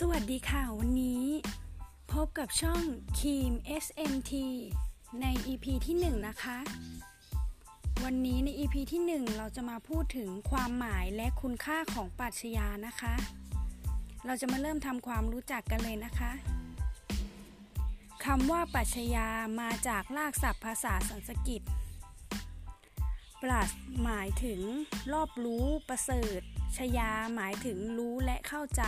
สวัสดีค่ะ วันนี้ พบกับช่องคีม SMT ใน EP ที่ 1 นะคะ วันนี้ใน EP ที่ 1 เราจะมาพูดถึงความหมายและคุณค่าของปรัชญานะคะ เราจะมาเริ่มทำความรู้จักกันเลยนะคะคำว่าปรัชญามาจากรากศัพท์ภาษาสันสกฤต ปรัชหมายถึงรอบรู้ประเสริฐชยาหมายถึงรู้และเข้าใจ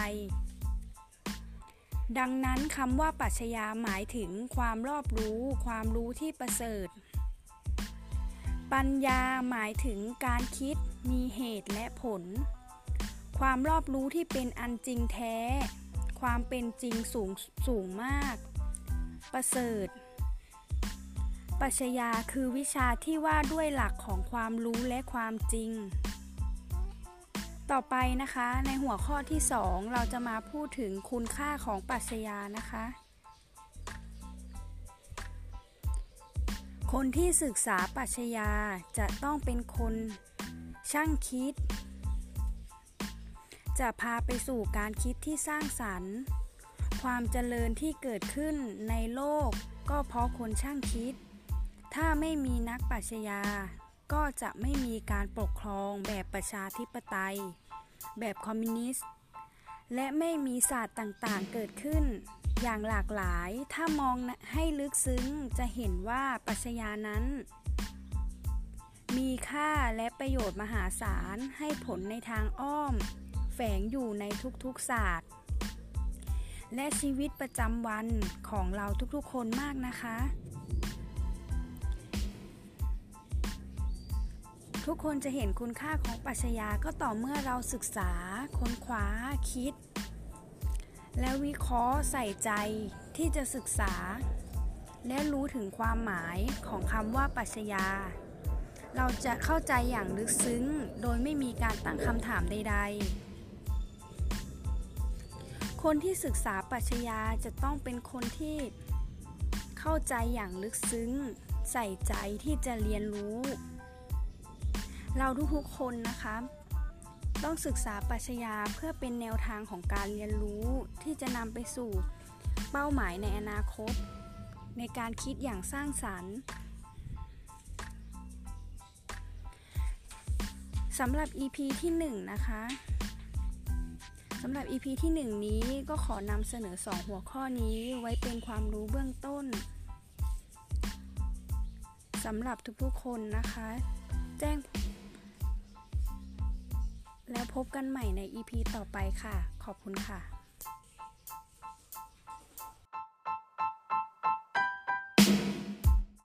ดังนั้นคำว่าปัชญาหมายถึงความรอบรู้ ความรู้ที่ประเสริฐ ปัญญาหมายถึงการคิดมีเหตุและผล ความรอบรู้ที่เป็นอันจริงแท้ ความเป็นจริงสูงสูงมาก ประเสริฐ ปัชญาคือวิชาที่ว่าด้วยหลักของความรู้และความจริง ต่อไปนะคะในหัวข้อที่ 2 เราจะมาพูดถึงคุณค่าของปรัชญานะคะ คนที่ศึกษาปรัชญาจะต้องเป็นคนช่างคิด จะพาไปสู่การคิดที่สร้างสรรค์ ความเจริญที่เกิดขึ้นในโลกก็เพราะคนช่างคิด ถ้าไม่มีนักปรัชญา ก็จะไม่มีการปกครองแบบประชาธิปไตย แบบคอมมิวนิสต์ และไม่มีศาสตร์ต่างๆเกิดขึ้น อย่างหลากหลายถ้ามองให้ลึกซึ้งจะเห็นว่าปรัชญานั้น มีค่าและประโยชน์มหาศาลให้ผลในทางอ้อม แฝงอยู่ในทุกๆศาสตร์ และชีวิตประจำวันของเราทุกๆคนมากนะคะ ทุกคนจะเห็นคุณค่าของปรัชญาก็ต่อเมื่อเราศึกษา ค้นคว้าคิด และวิเคราะห์ใส่ใจที่จะศึกษา และรู้ถึงความหมายของคำว่าปรัชญา เราจะเข้าใจอย่างลึกซึ้งโดยไม่มีการตั้งคำถามใด ๆคนที่ศึกษาปรัชญาจะต้องเป็นคนที่เข้าใจอย่างลึกซึ้ง ใส่ใจที่จะเรียนรู้ เราทุกๆคนนะคะ ต้องศึกษาปรัชญาเพื่อเป็นแนวทางของการเรียนรู้ที่จะนำไปสู่เป้าหมายในอนาคต ในการคิดอย่างสร้างสรรค์สำหรับ EP ที่ 1 นะคะสำหรับ EP ที่ 1 นี้ก็ขอนำเสนอ 2 หัวข้อนี้ไว้เป็นความรู้เบื้องต้นสำหรับทุกๆคนนะคะ แจ้ง แล้วพบกันใหม่ใน EP ต่อไปค่ะ ขอบคุณค่ะ